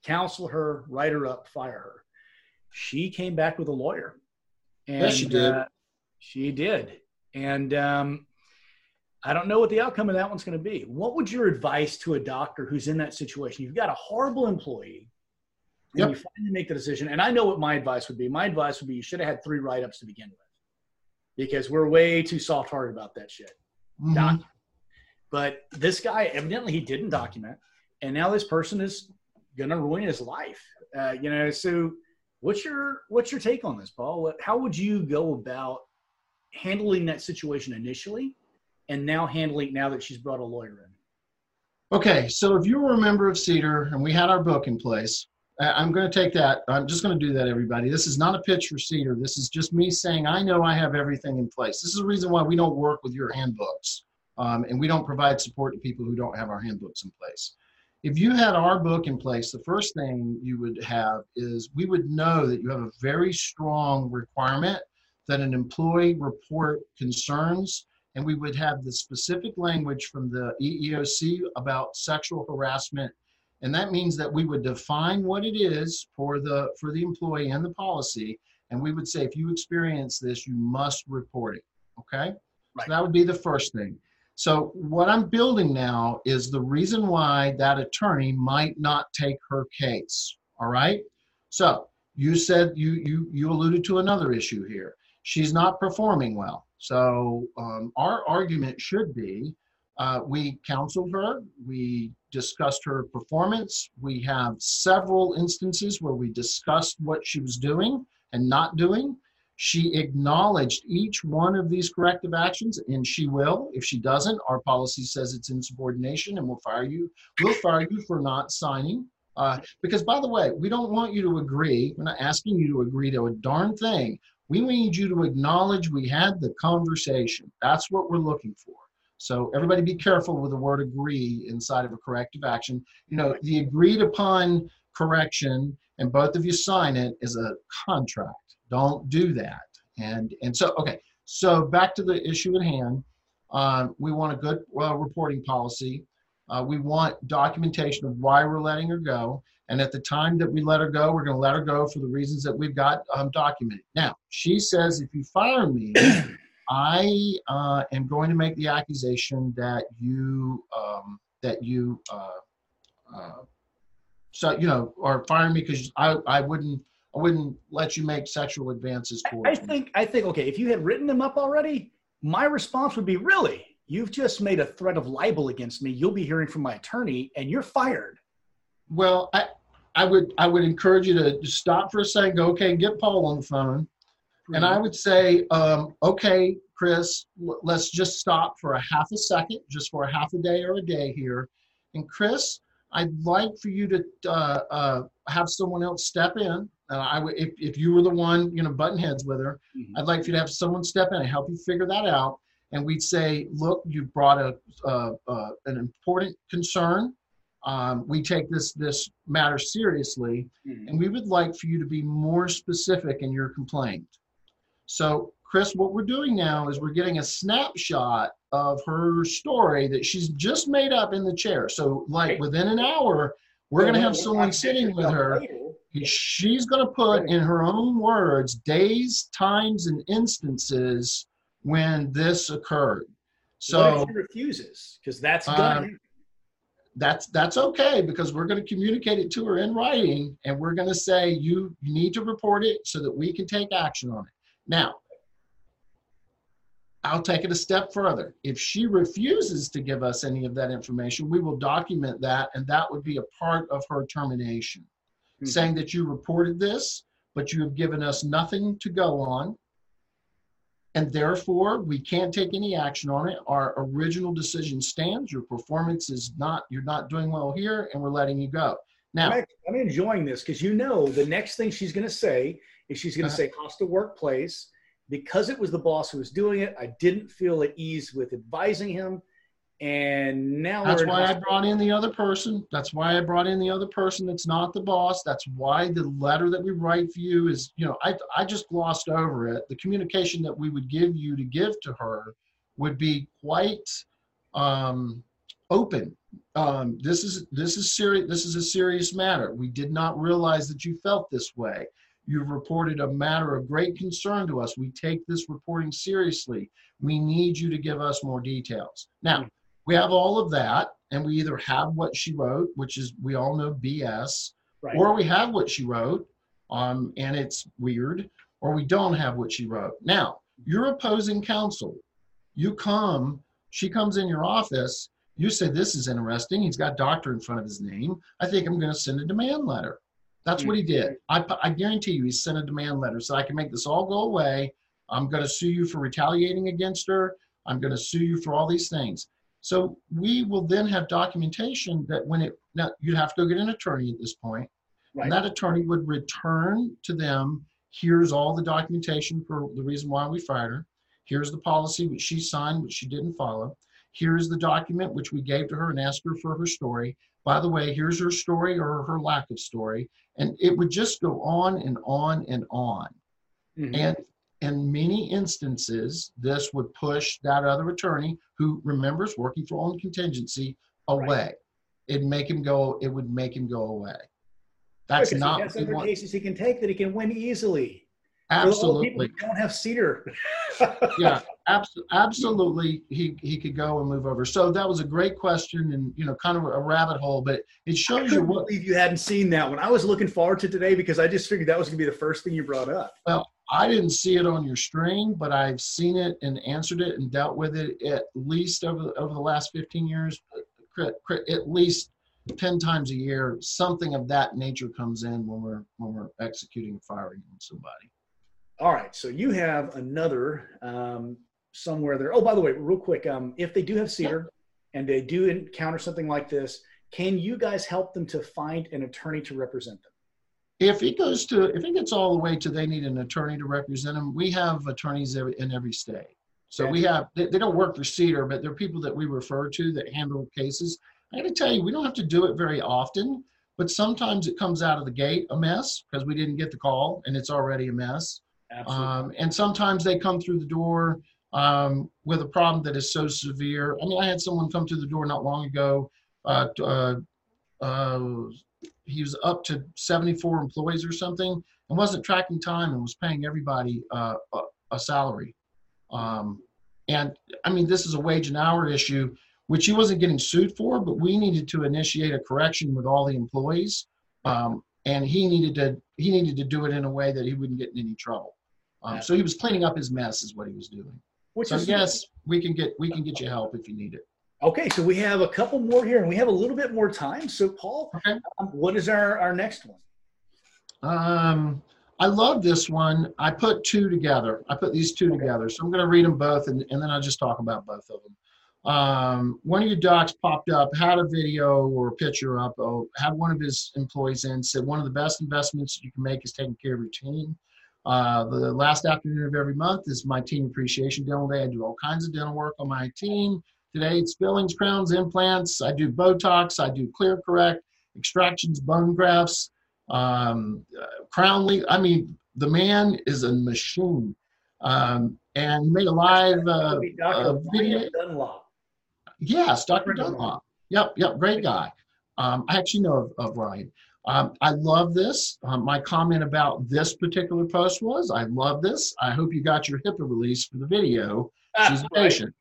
Counsel her, write her up, fire her." She came back with a lawyer, and yes, she did. Uh, she did, and um, I don't know what the outcome of that one's going to be. What would your advice to a doctor who's in that situation? You've got a horrible employee Yep. you finally make the decision, and I know what my advice would be. My advice would be you should have had three write ups to begin with because we're way too soft hearted about that shit. Mm-hmm. But this guy, evidently, he didn't document, and now this person is going to ruin his life. Uh, you know, so what's your what's your take on this, Paul? How would you go about handling that situation initially, and now handling now that she's brought a lawyer in? Okay, so if you were a member of CEDR and we had our book in place, I'm going to take that. I'm just going to do that, everybody. This is not a pitch for CEDR. This is just me saying I know I have everything in place. This is the reason why we don't work with your handbooks, um, and we don't provide support to people who don't have our handbooks in place. If you had our book in place, the first thing you would have is we would know that you have a very strong requirement that an employee report concerns, and we would have the specific language from the EEOC about sexual harassment and that means that we would define what it is for the for the employee and the policy and we would say if you experience this you must report it okay? Right. so that would be the first thing. So what i'm building now is the reason why that attorney might not take her case all right? So you said you you you alluded to another issue here. She's not performing well. So um, our argument should be uh, we counseled her we discussed her performance. We have several instances where we discussed what she was doing and not doing. She acknowledged each one of these corrective actions and she will. If she doesn't our policy says it's insubordination and we'll fire you we'll fire you for not signing. Uh, because by the way we don't want you to agree we're not asking you to agree to a darn thing. We need you to acknowledge we had the conversation. That's what we're looking for so everybody be careful with the word agree inside of a corrective action. You know the agreed upon correction and both of you sign it is a contract. Don't do that. And and so okay so back to the issue at hand. Um, we want a good reporting policy. Uh, we want documentation of why we're letting her go. And at the time that we let her go we're going to let her go for the reasons that we've got um, documented. Now she says if you fire me i uh, am going to make the accusation that you um, that you uh, uh, so you know or fire me because I, I wouldn't I wouldn't let you make sexual advances I towards me. think I think okay, if you had written them up already, my response would be really, you've just made a threat of libel against me. You'll be hearing from my attorney and you're fired. Well, I I would I would encourage you to just stop for a second, go okay, and get Paul on the phone, and I would say, um, okay, Chris, let's just stop for a half a second, just for a half a day or a day here, and Chris, I'd like for you to uh, uh, have someone else step in. Uh, I would if if you were the one, you know, button heads with her, Mhm. I'd like for you to have someone step in and help you figure that out. And we'd say, look, you brought a uh, uh, an important concern. Um, we take this this matter seriously, Mhm. and we would like for you to be more specific in your complaint. So, Chris, what we're doing now is we're getting a snapshot of her story that she's just made up in the chair. So, like within an hour, we're going to have someone sitting with her. She's going to put in her own words days, times, and instances when this occurred. So she refuses? Because that's Um, that's that's okay because we're going to communicate it to her in writing and we're going to say you, you need to report it so that we can take action on it. Now, I'll take it a step further. If she refuses to give us any of that information, we will document that and that would be a part of her termination. Mhm. Saying that you reported this, but you have given us nothing to go on. And therefore, we can't take any action on it. Our original decision stands. Your performance is not, you're not doing well here, and we're letting you go. Now, I'm enjoying this because you know the next thing she's going to say is she's going to Uh-huh. say hostile workplace because it was the boss who was doing it. I didn't feel at ease with advising him, and now That's why I brought in the other person. That's why I brought in the other person that's not the boss. That's why the letter that we write for you is, you know, I, I just glossed over it. The communication that we would give you to give to her would be quite um, open. Um, this is this is serious. This is a serious matter. We did not realize that you felt this way. You've reported a matter of great concern to us. We take this reporting seriously. We need you to give us more details. Now, we have all of that, and we either have what she wrote, which is we all know BS, right. or we have what she wrote, um, and it's weird, or we don't have what she wrote. Now, you're opposing counsel. You come, she comes in your office. You say this is interesting. He's got doctor in front of his name. I think I'm going to send a demand letter. That's what he mm. did. I, I guarantee you, he sent a demand letter so I can make this all go away. I'm going to sue you for retaliating against her. I'm going to sue you for all these things. So we will then have documentation that when it now you'd have to go get an attorney at this point, right. and that attorney would return to them. Here's all the documentation for the reason why we fired her. Here's the policy which she signed, which she didn't follow. Here's the document which we gave to her and asked her for her story. By the way, here's her story or her lack of story. And it would just go on and on and on. Mhm. And in many instances, this would push that other attorney who remembers working for own contingency away. it'd make him go. It would make him go away. That's Because not He what we other cases he can take that he can win easily. The people absolutely. don't have CEDR. yeah, <laughs> absolutely. He he could go and move over. So that was a great question, and you know, kind of a rabbit hole, but it shows you what. believe you hadn't seen that one. I was looking forward to today because I just figured that was going to be the first thing you brought up. Well, I didn't see it on your string, but I've seen it and answered it and dealt with it at least over over the last 15 years. At least 10 times a year, something of that nature comes in when we're when we're executing firing on somebody. All right, so you have another um, somewhere there. Oh, by the way, real quick, um, if they do have CEDR and they do encounter something like this, can you guys help them to find an attorney to represent them? If it goes to, if it gets all the way to they need an attorney to represent them, we have attorneys every, in every state. So we have, they, they don't work for CEDR, but they're people that we refer to that handle cases. I got to tell you, we don't have to do it very often, but sometimes it comes out of the gate a mess because we didn't get the call and it's already a mess. Absolutely. Um, and sometimes they come through the door um, with a problem that is so severe. I mean, I had someone come through the door not long ago. Uh, uh, uh, he was up to 74 employees or something and wasn't tracking time and was paying everybody uh, a, a salary. Um, and I mean, this is a wage and hour issue, which he wasn't getting sued for, but we needed to initiate a correction with all the employees. Um, and he needed to he needed to do it in a way that he wouldn't get in any trouble. Um, so he was cleaning up his mess, is what he was doing. Which So is yes, we can get we can get you help if you need it. okay. So we have a couple more here, and we have a little bit more time. So, Paul, Okay. um, what is our our next one? Um, I love this one. I put two together. I put these two Okay. together. So I'm going to read them both and, and then I'll just talk about both of them. Um, one of your docs popped up, had a video or a picture up, oh, had one of his employees in, said one of the best investments you can make is taking care of your team. Uh, the last afternoon of every month is my team appreciation dental day. I do all kinds of dental work on my team. Today it's fillings, crowns, implants. I do Botox. I do ClearCorrect, extractions, bone grafts, um, uh, crown le- I mean, the man is a machine. Um, and made a live uh, would be Dr. uh, video. Dunlop. Yes, Dr. Friend. Dunlop. Yep, yep, great guy. Um, I actually know of, of Ryan. Um, I love this. Um, my comment about this particular post was, I love this. I hope you got your HIPAA release for the video. She's a Ah, right. patient.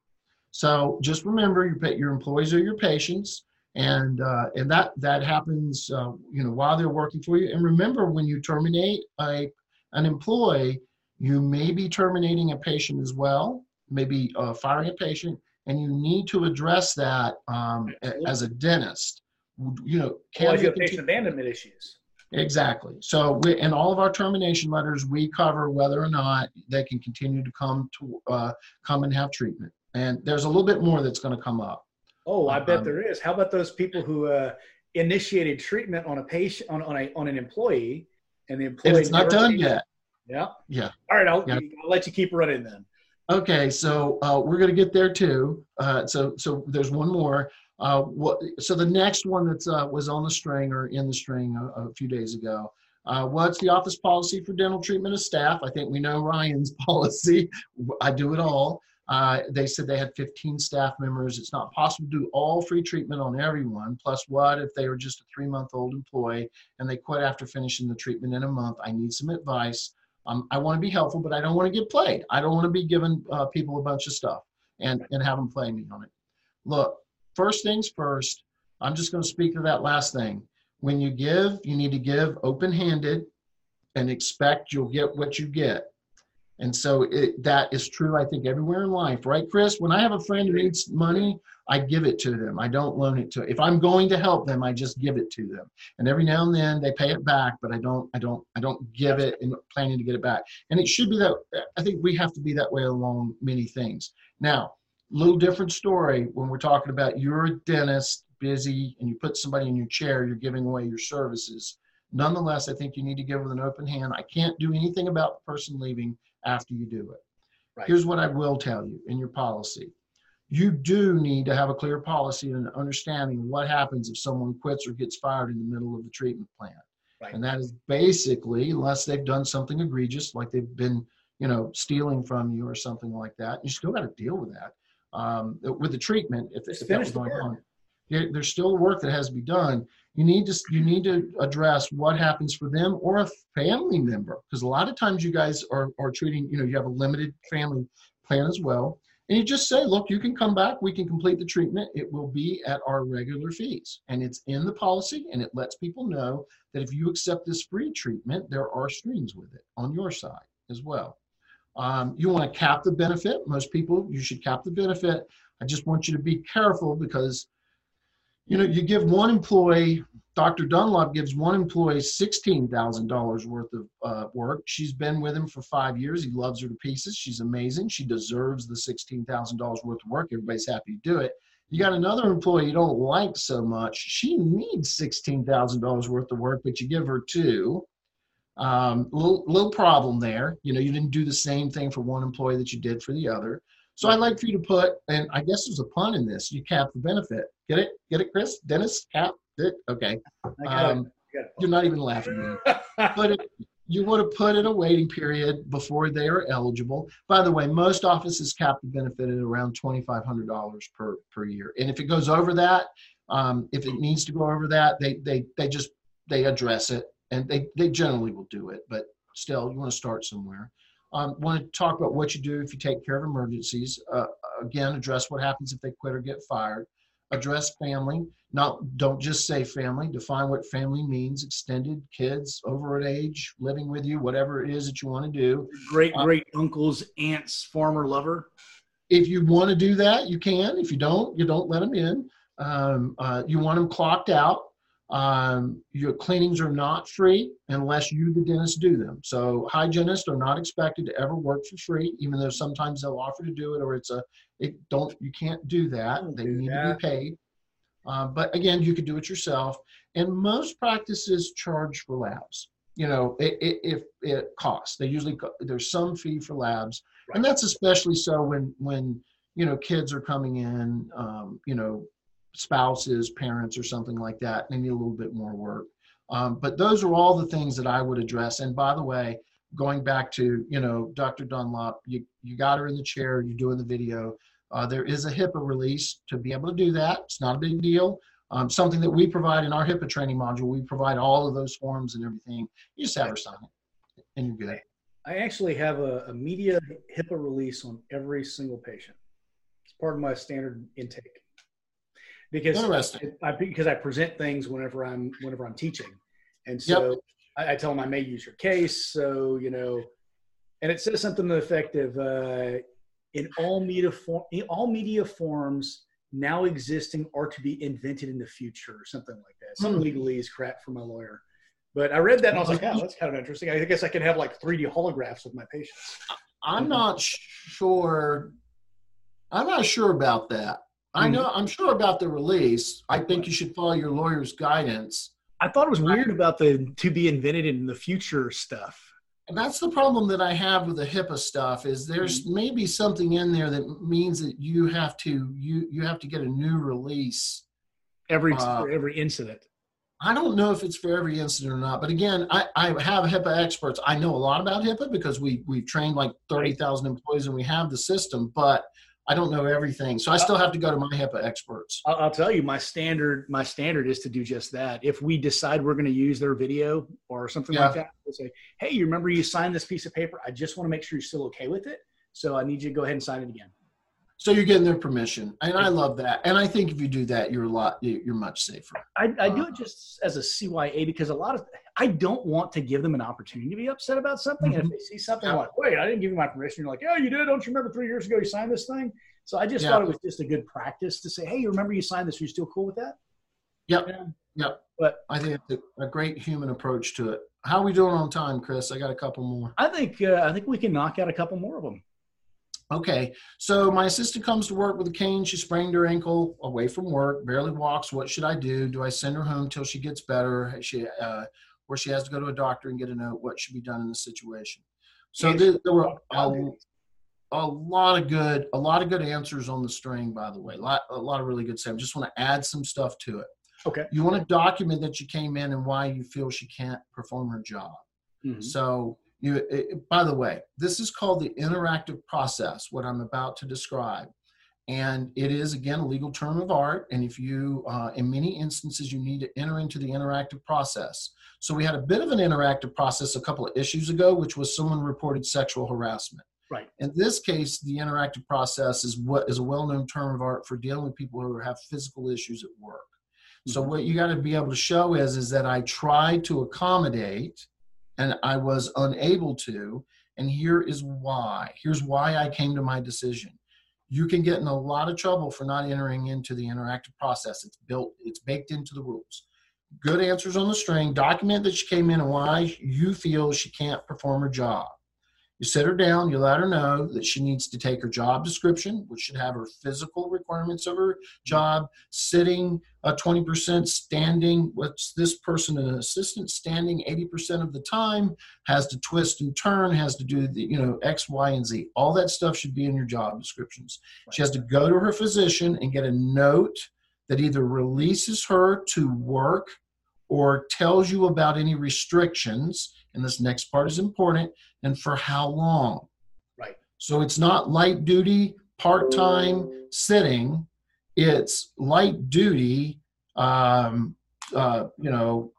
So just remember, your your employees are your patients, and uh, and that that happens, uh, you know, while they're working for you. And remember, when you terminate a an employee, you may be terminating a patient as well, maybe uh, firing a patient, and you need to address that um, as a dentist. You know, can they you have patient abandonment issues. Exactly. So we, in all of our termination letters, we cover whether or not they can continue to come to uh, come and have treatment. And there's a little bit more that's going to come up. Oh, I bet Um, there is. How about those people who uh, initiated treatment on a patient on, on a on an employee, and the employee it's not done yet. Yeah. Yeah. All right, I'll, Yeah. I'll let you keep running then. Okay, so uh, we're going to get there too. Uh, so so there's one more. Uh, what? So the next one that uh, was on the string or in the string a, a few days ago. Uh, what's the office policy for dental treatment of staff? I think we know Ryan's <laughs> policy. I do it all. Uh, they said they had 15 staff members. It's not possible to do all free treatment on everyone. Plus, what if they were just a three month old employee and they quit after finishing the treatment in a month? I need some advice. Um, I want to be helpful, but I don't want to get played. I don't want to be giving uh, people a bunch of stuff and, and have them play me on it. Look, first things first, I'm just going to speak to that last thing. When you give, you need to give open handed and expect you'll get what you get. And so it, that is true, I think, everywhere in life, right, Chris? When I have a friend who needs money, I give it to them. I don't loan it to. If I'm going to help them, I just give it to them. And every now and then they pay it back, but I don't, I don't, I don't give it and planning to get it back. And it should be that. I think we have to be that way along many things. Now, little different story when we're talking about you're a dentist, busy, and you put somebody in your chair, you're giving away your services. Nonetheless, I think you need to give with an open hand. I can't do anything about the person leaving after you do it. Right. Here's what I will tell you in your policy. You do need to have a clear policy and an understanding of what happens if someone quits or gets fired in the middle of the treatment plan. Right. And that is basically, unless they've done something egregious, like they've been, you know, stealing from you or something like that, you still got to deal with that. Um, with the treatment, if, if that was going work. on. there's still work that has to be done. You need to you need to address what happens for them or a family member because a lot of times you guys are are treating you know you have a limited family plan as well, and you just say, look, you can come back, we can complete the treatment. It will be at our regular fees, and it's in the policy, and it lets people know that if you accept this free treatment, there are strings with it on your side as well. Um, you want to cap the benefit. Most people, you should cap the benefit. I just want you to be careful because you know, you give one employee, Dr. Dunlop gives one employee $16,000 worth of uh, work. She's been with him for five years. He loves her to pieces. She's amazing. She deserves the $16,000 worth of work. Everybody's happy to do it. You got another employee you don't like so much. She needs $16,000 worth of work, but you give her two. Um, little, little problem there. You know, you didn't do the same thing for one employee that you did for the other. So I'd like for you to put, and I guess there's a pun in this, you cap the benefit. Get it? Get it, Chris? Dennis? Cap it? Okay. Um, you're not even laughing but it, you want to put in a waiting period before they are eligible. By the way, most offices cap the benefit at around $2,500 per, per year. And if it goes over that, um, if it needs to go over that, they, they, they just, they address it and they, they generally will do it, but still you want to start somewhere. Um, want to talk about what you do if you take care of emergencies. Uh, again, address what happens if they quit or get fired. Address family. Not don't just say family. Define what family means. Extended kids over an age living with you, whatever it is that you want to do. Great great uh, uncles, aunts, former lover. If you want to do that, you can. If you don't, you don't let them in. Um, uh, you want them clocked out. Um, your cleanings are not free unless you, the dentist, do them. So hygienists are not expected to ever work for free, even though sometimes they'll offer to do it, or it's a it don't you can't do that. Don't they do need that. to be paid. Uh, but again, you could do it yourself. And most practices charge for labs. You know, it, it, if it costs, they usually there's some fee for labs, right. and that's especially so when when you know kids are coming in. Um, you know, spouses, parents, or something like that, they need a little bit more work. Um, but those are all the things that I would address. And by the way, going back to you know Dr. Dunlop, you you got her in the chair, you're doing the video. Uh, there is a HIPAA release to be able to do that. It's not a big deal. Um, something that we provide in our HIPAA training module. We provide all of those forms and everything. You just have her sign it, and you're good. I actually have a, a media HIPAA release on every single patient. It's part of my standard intake because I, because I present things whenever I'm whenever I'm teaching, and so yep. I, I, tell them I may use your case. So you know, and it says something to the effect of uh, in all media form, in all media forms now existing are to be invented in the future, or something like that. Some mm. legalese crap for my lawyer. But I read that and I was like, oh, that's kind of interesting. I guess I can have like 3D holographs with my patients. I'm not sure. I'm not sure about that. I know. I'm sure about the release. I think you should follow your lawyer's guidance. I thought it was weird about the to be invented in the future stuff. And that's the problem that I have with the HIPAA stuff is there's mm-hmm. maybe something in there that means that you have to you you have to get a new release every uh, every incident. I don't know if it's for every incident or not, but again, I, I have HIPAA experts. I know a lot about HIPAA because we we've trained like thirty thousand employees and we have the system, but I don't know everything, so I still have to go to my HIPAA experts. I'll, I'll tell you, my standard my standard is to do just that. If we decide we're going to use their video or something yeah. like that, we'll say, "Hey, you remember you signed this piece of paper? I just want to make sure you're still okay with it. So I need you to go ahead and sign it again." So you're getting their permission, and I love that. And I think if you do that, you're a lot you're much safer. I, I do uh, it just as a CYA because a lot of I don't want to give them an opportunity to be upset about something. Mm-hmm. And if mm-hmm. they see something yeah. like, "Wait, I didn't give you my permission," you're like, "Yeah, you did. Don't you remember three years ago you signed this thing?" So I just yeah. thought it was just a good practice to say, "Hey, you remember you signed this? Are you still cool with that?" Yep. Yeah. Yep. But I think it's a, a, great human approach to it. How are we doing on time, Chris? I got a couple more. I think uh, I think we can knock out a couple more of them. Okay, so my assistant comes to work with a cane. She sprained her ankle away from work, barely walks. What should I do? Do I send her home till she gets better? She, uh, or she has to go to a doctor and get a note. What should be done in the situation? So there, there were a, a, lot of good, a lot of good answers on the string. By the way, a lot, a lot of really good stuff. Just want to add some stuff to it. Okay. You want to document that you came in and why you feel she can't perform her job. Mm-hmm. So you, it, by the way, this is called the interactive process, what I'm about to describe. and it is again a legal term of art. And if you uh, in many instances you need to enter into the interactive process. So we had a bit of an interactive process a couple of issues ago which was someone reported sexual harassment. Right. In this case the interactive process is what is a well-known term of art for dealing with people who have physical issues at work. Mm-hmm. so what you got to be able to show is is that i tried to accommodate and i was unable to and here is why here's why i came to my decision you can get in a lot of trouble for not entering into the interactive process. It's built, it's baked into the rules. Good answers on the string. Document that she came in and why you feel she can't perform her job. You sit her down, you let her know that she needs to take her job description, which should have her physical requirements of her job, sitting uh, 20%, standing. What's this person an assistant standing 80% of the time, has to twist and turn, has to do the, you know, X, Y, and Z. All that stuff should be in your job descriptions. She has to go to her physician and get a note that either releases her to work or tells you about any restrictions and this next part is important, and for how long. Right. So it's not light duty, part time sitting, it's light duty, um, uh, you know,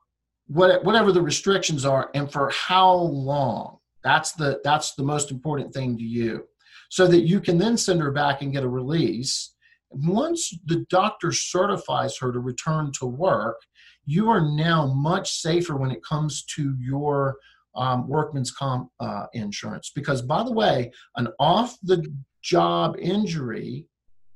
what, whatever the restrictions are, and for how long. That's the that's the most important thing to you, so that you can then send her back and get a release. Once the doctor certifies her to return to work, you are now much safer when it comes to your um, workman's comp uh, insurance. Because, by the way, an off the job injury,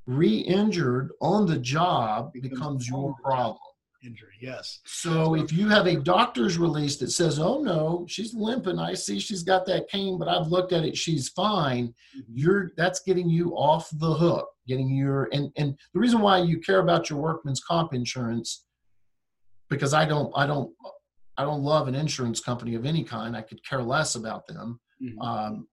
re injured on the job, becomes your problem. Injury, yes. So if you have a doctor's release that says, "Oh no, she's limping. I see she's got that cane, but I've looked at it. She's fine," mm-hmm. you're that's getting you off the hook. Getting your and and the reason why you care about your workman's comp insurance because I don't I don't I don't love an insurance company of any kind. I could care less about them. Mm-hmm. Um,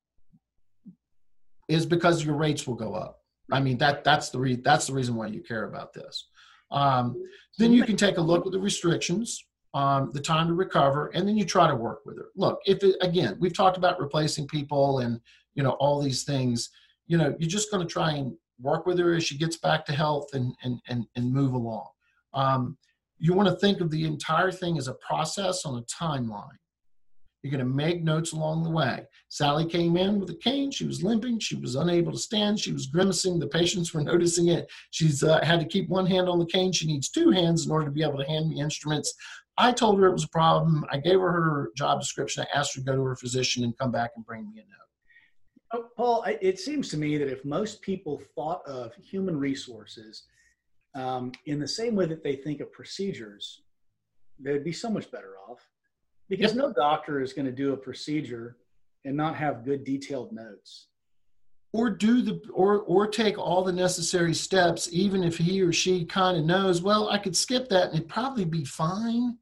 is because your rates will go up. I mean that that's the re- that's the reason why you care about this. Um, then you can take a look at the restrictions, um, the time to recover, and then you try to work with her. Look, if it, again we've talked about replacing people and you know all these things, you know you're just going to try and work with her as she gets back to health and and and, and move along. Um, you want to think of the entire thing as a process on a timeline. You're going to make notes along the way. Sally came in with a cane. She was limping. She was unable to stand. She was grimacing. The patients were <laughs> noticing it. She's uh, had to keep one hand on the cane. She needs two hands in order to be able to hand me instruments. I told her it was a problem. I gave her her job description. I asked her to go to her physician and come back and bring me a note. Oh, Paul, it seems to me that if most people thought of human resources um, in the same way that they think of procedures, they'd be so much better off. Because yep. no doctor is going to do a procedure and not have good detailed notes. Or do the or or take all the necessary steps even if he or she kind of knows well i could skip that and it'd probably be fine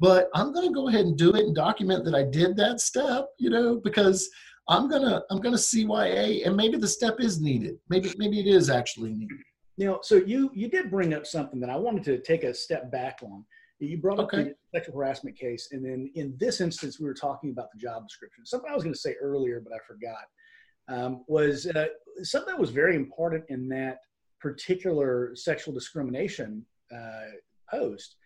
but i'm going to go ahead and do it and document that i did that step you know because i'm going to i'm going to cya and maybe the step is needed. Maybe maybe it is actually needed know, so you you did bring up something that I wanted to take a step back on. You brought up okay. the sexual harassment case, and then in this instance, we were talking about the job description. Something I was going to say earlier, but I forgot, um, was uh, something that was very important in that particular sexual discrimination uh, post.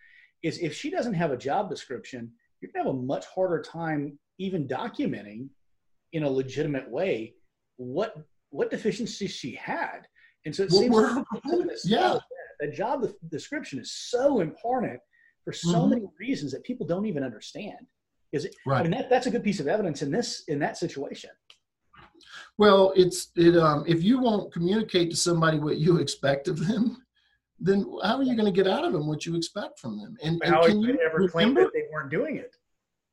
Is if she doesn't have a job description, you're going to have a much harder time even documenting in a legitimate way what what deficiencies she had and so it seems like <laughs> yeah, the job description is so important for so mm-hmm. many reasons that people don't even understand. Is it? Right. I mean, that, that's a good piece of evidence in this in that situation. Well, it's it. Um, if you won't communicate to somebody what you expect of them, then how are you going to get out of them what you expect from them? And, and how can you ever claim that they weren't doing it?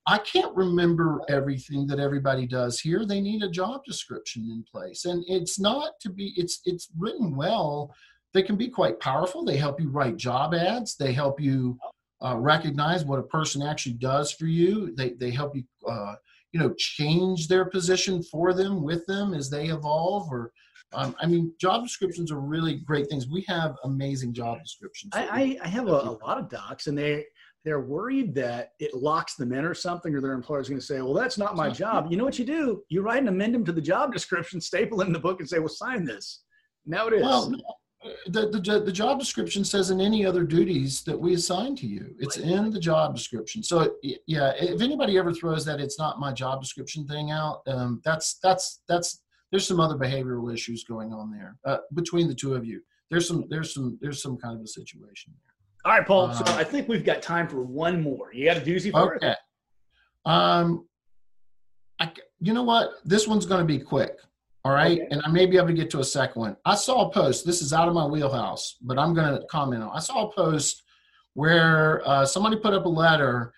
I can't remember everything that everybody does here. They need a job description in place. And it's not to be, it's it's written well. They can be quite powerful. They help you write job ads. They help you uh, recognize what a person actually does for you. They, they help you, uh, you know, change their position for them, with them as they evolve or, um, I mean, job descriptions are really great things. We have amazing job descriptions. I, I, have a, a, lot of docs, and they they're worried that it locks them in or something, or their employer is going to say, "Well, that's not my job." You know what you do? You write an amendment to the job description, <laughs> staple it in the book, and say, "Well, sign this." Now it is. Well, the, the, the job description says in any other duties that we assign to you. It's in the job description. So yeah, if anybody ever throws that it's not my job description thing out, um, that's that's that's there's some other behavioral issues going on there uh, between the two of you. There's some there's some there's some kind of a situation there. All right, Paul. Uh, so I think we've got time for one more. You got a doozy for okay. it? Um, I, you know what? This one's going to be quick. All right. Okay. And I may be able to get to a second one. I saw a post. This is out of my wheelhouse, but I'm going to comment on. I saw a post where uh, somebody put up a letter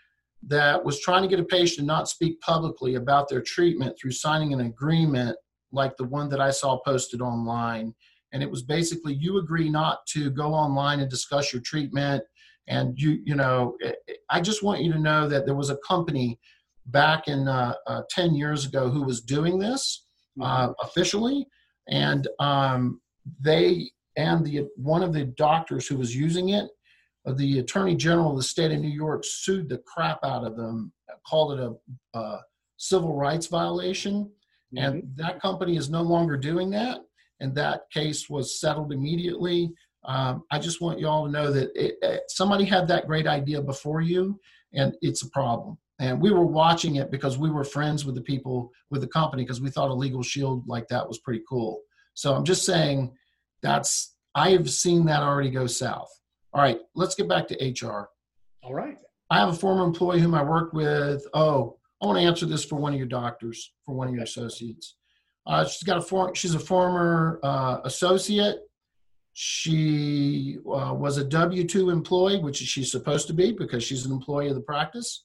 that was trying to get a patient to not speak publicly about their treatment through signing an agreement like the one that I saw posted online. And it was basically you agree not to go online and discuss your treatment. And you, you know, I just want you to know that there was a company back in uh, uh, 10 years ago who was doing this uh, mm-hmm. officially, and um, they and the one of the doctors who was using it, uh, the attorney general of the state of New York sued the crap out of them, called it a, a civil rights violation, mm-hmm. and that company is no longer doing that, and that case was settled immediately. Um, I just want you all to know that it, it, somebody had that great idea before you, and it's a problem. And we were watching it because we were friends with the people with the company because we thought a legal shield like that was pretty cool. So i'm just saying that's i've seen that already go south. All right let's get back to hr all right. I have a former employee whom i worked with. Oh i want to answer this for one of your doctors for one of your associates uh, she's got a form she's a former uh, associate she uh, was a w2 employee which she's supposed to be because she's an employee of the practice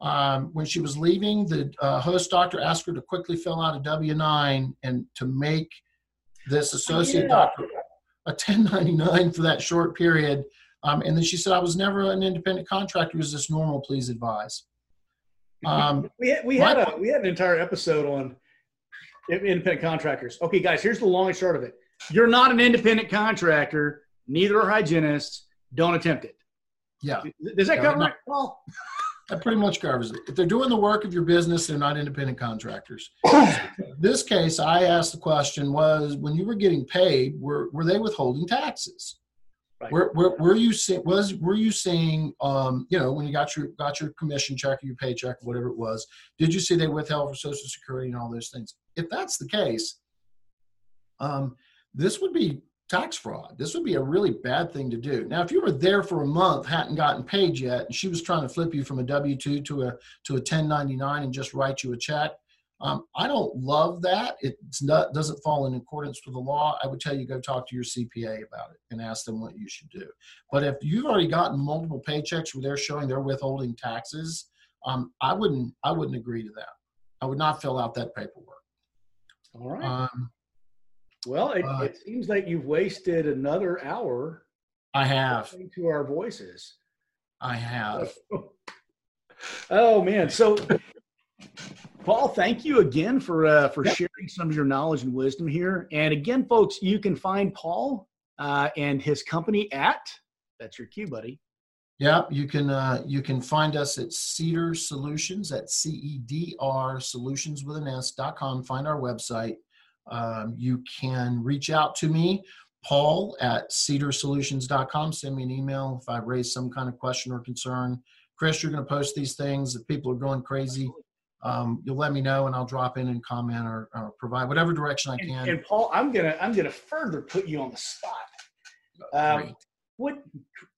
um, when she was leaving, the uh, host doctor asked her to quickly fill out a W 9 and to make this associate yeah. doctor a 1099 for that short period. Um, and then she said, I was never an independent contractor. Is this normal? Please advise. <laughs> Um, we had, we, had a, we had an entire episode on independent contractors. Okay, guys, here's the long and short of it. You're not an independent contractor. Neither are hygienists. Don't attempt it. Yeah. Does that cover it? Well, that pretty much covers it. If they're doing the work of your business, they're not independent contractors. <coughs> this case, I asked the question was when you were getting paid, were, were they withholding taxes? Right. Were, were, were you seeing was were you seeing um, you know when you got your got your commission check or your paycheck whatever it was did you see they withheld for social security and all those things if that's the case um, this would be tax fraud. This would be a really bad thing to do. Now, if you were there for a month, hadn't gotten paid yet, and she was trying to flip you from a W two to a to a 1099 and just write you a check, um, I don't love that. It doesn't fall in accordance with the law. I would tell you go talk to your CPA about it and ask them what you should do. But if you've already gotten multiple paychecks where they're showing they're withholding taxes, um, I wouldn't I wouldn't agree to that. I would not fill out that paperwork. All right. Um, well, it, uh, it seems like you've wasted another hour. I have. To our voices. I have. <laughs> oh man! So, Paul, thank you again for uh, for yep. sharing some of your knowledge and wisdom here. And again, folks, you can find Paul uh, and his company at that's your cue, buddy. Yep, you can uh, you can find us at CEDR Solutions at C E D R Solutions with an S dot com. Find our website. Um, you can reach out to me, Paul at cedrsolutions.com. Send me an email if I raise some kind of question or concern. Chris, you're going to post these things. If people are going crazy, um, you'll let me know and I'll drop in and comment or, or provide whatever direction I can. And, and, Paul, I'm gonna I'm gonna further put you on the spot. Um, what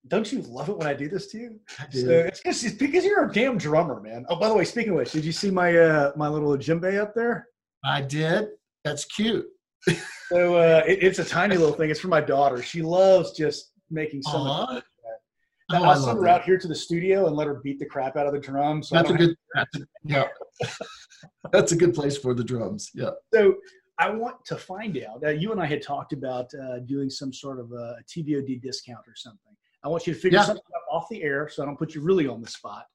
don't you love it when I do this to you? So it's, it's because you're a damn drummer, man. Oh, by the way, speaking of which, did you see my uh, my little djembe up there? I did. That's cute. <laughs> so uh, it, it's a tiny little thing. It's for my daughter. She loves just making so uh-huh. much. Now, oh, I'll send her that. out here to the studio and let her beat the crap out of the drums. So that's a good. That's a, yeah. <laughs> that's a good place for the drums. Yeah. So I want to find out. Uh, you and I had talked about uh, doing some sort of a TBOD discount or something. I want you to figure yeah. something out off the air, so I don't put you really on the spot.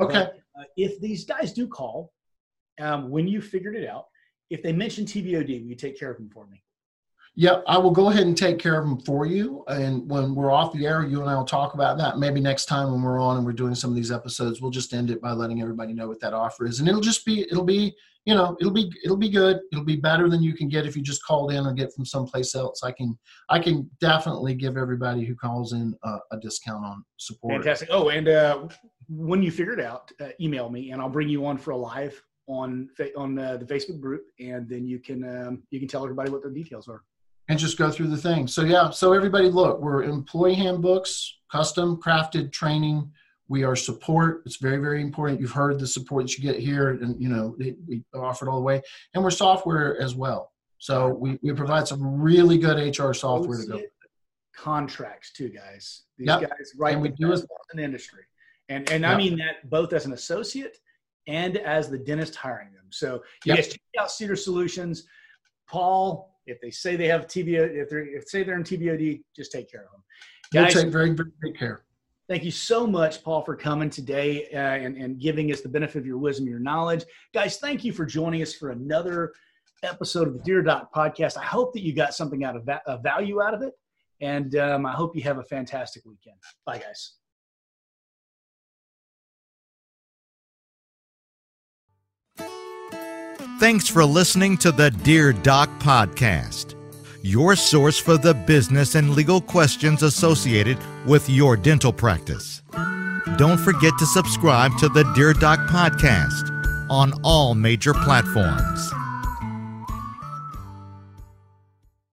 Okay. But, uh, if these guys do call, um, when you figured it out, if they mention TBOD, will you take care of them for me? Yep, I will go ahead and take care of them for you. And when we're off the air, you and I will talk about that. Maybe next time when we're on and we're doing some of these episodes, we'll just end it by letting everybody know what that offer is. And it'll just be, it'll be, you know, it'll be, it'll be good. It'll be better than you can get if you just called in or get from someplace else. I can, I can definitely give everybody who calls in a, a discount on support. Fantastic. Oh, and uh, when you figure it out, uh, email me and I'll bring you on for a live on on uh, the Facebook group, and then you can um, you can tell everybody what the details are and just go through the thing. So yeah, so everybody look, we're employee handbooks, custom crafted training. We are support. It's very, very important. You've heard the support that you get here, and you know we offer it all the way. And we're software as well. So we, we provide some really good HR software to go. Contracts too, guys. These yep. guys right and we do it in industry, and and yep. I mean that both as an associate and as the dentist hiring them. So you yep. guys check out CEDR Solutions. Paul, if they say they have TBO, if they if say they're in TBOD, just take care of them. Guys, we'll take very, very good care. Thank you so much, Paul, for coming today uh, and, and giving us the benefit of your wisdom, your knowledge. Guys, thank you for joining us for another episode of the Dear Doc podcast. I hope that you got something out of that, uh, value out of it. And um, I hope you have a fantastic weekend. Bye, guys. Thanks for listening to the Dear Doc podcast, your source for the business and legal questions associated with your dental practice. Don't forget to subscribe to the Dear Doc podcast on all major platforms.